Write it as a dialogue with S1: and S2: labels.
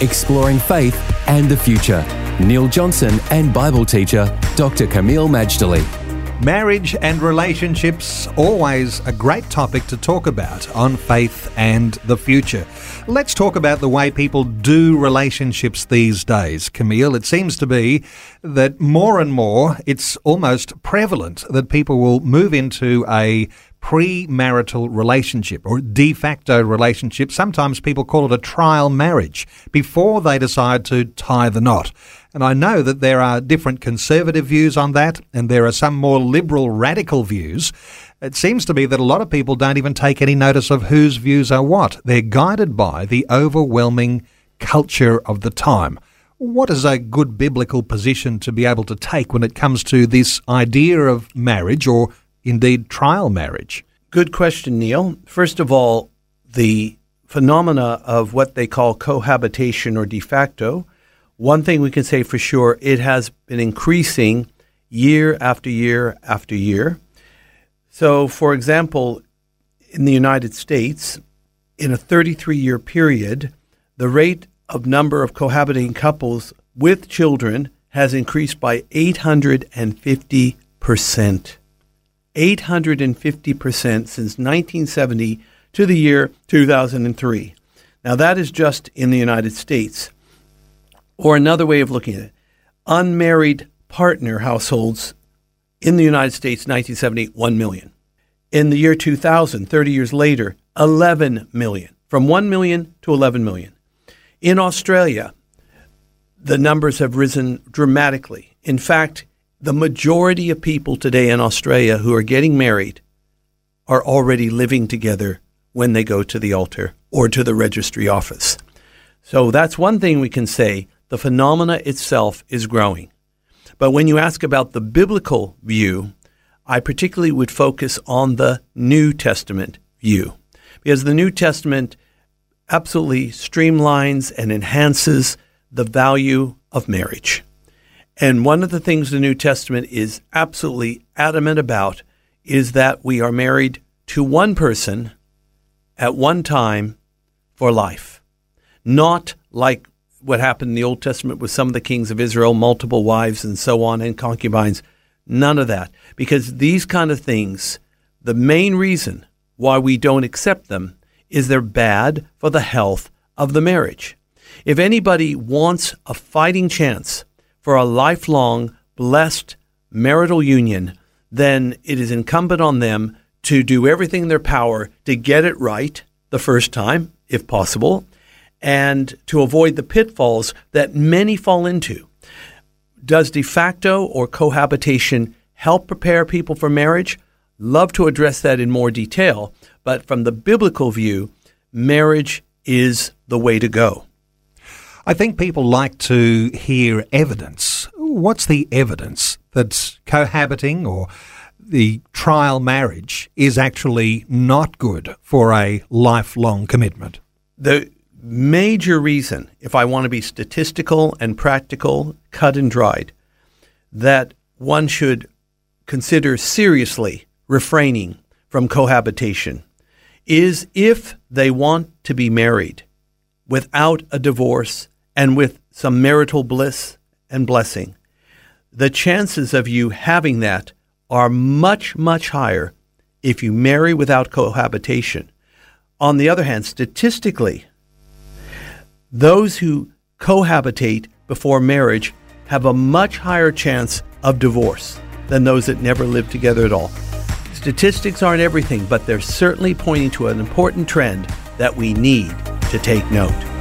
S1: exploring faith and the future. Neil Johnson and Bible teacher Dr. Kameel Majdali.
S2: Marriage and relationships, always a great topic to talk about on faith and the future. Let's talk about the way people do relationships these days. Kameel. it seems to be that more and more it's almost prevalent that people will move into a premarital relationship or de facto relationship. Sometimes people call it a trial marriage before they decide to tie the knot. And I know that there are different conservative views on that, and there are some more liberal, radical views. It seems to me that a lot of people don't even take any notice of whose views are what. They're guided by the overwhelming culture of the time. What is a good biblical position to be able to take when it comes to this idea of marriage or indeed trial marriage?
S3: Good question, Neil. First of all, the phenomena of what they call cohabitation or de facto, one thing we can say for sure, it has been increasing year after year after year. So, for example, in the United States, in a 33 year period, the rate of number of cohabiting couples with children has increased by 850 percent. 850% since 1970 to the year 2003. Now, that is just in the United States. Or another way of looking at it unmarried partner households in the United States, 1970, 1 million. In the year 2000, 30 years later, 11 million. From 1 million to 11 million. In Australia, the numbers have risen dramatically. In fact, the majority of people today in Australia who are getting married are already living together when they go to the altar or to the registry office. So that's one thing we can say. The phenomena itself is growing. But when you ask about the biblical view, I particularly would focus on the New Testament view because the New Testament absolutely streamlines and enhances the value of marriage. And one of the things the New Testament is absolutely adamant about is that we are married to one person at one time for life. Not like what happened in the Old Testament with some of the kings of Israel, multiple wives and so on, and concubines. None of that. Because these kind of things, the main reason why we don't accept them is they're bad for the health of the marriage. If anybody wants a fighting chance for a lifelong, blessed marital union, then it is incumbent on them to do everything in their power to get it right the first time, if possible, and to avoid the pitfalls that many fall into. Does de facto or cohabitation help prepare people for marriage? Love to address that in more detail, but from the biblical view, marriage is the way to go.
S2: I think people like to hear evidence. What's the evidence that cohabiting or the trial marriage is actually not good for a lifelong commitment?
S3: The major reason, if I want to be statistical and practical, cut and dried, that one should consider seriously refraining from cohabitation is if they want to be married without a divorce and with some marital bliss and blessing, the chances of you having that are much, much higher if you marry without cohabitation. On the other hand, statistically, those who cohabitate before marriage have a much higher chance of divorce than those that never live together at all. Statistics aren't everything, but they're certainly pointing to an important trend that we need to take note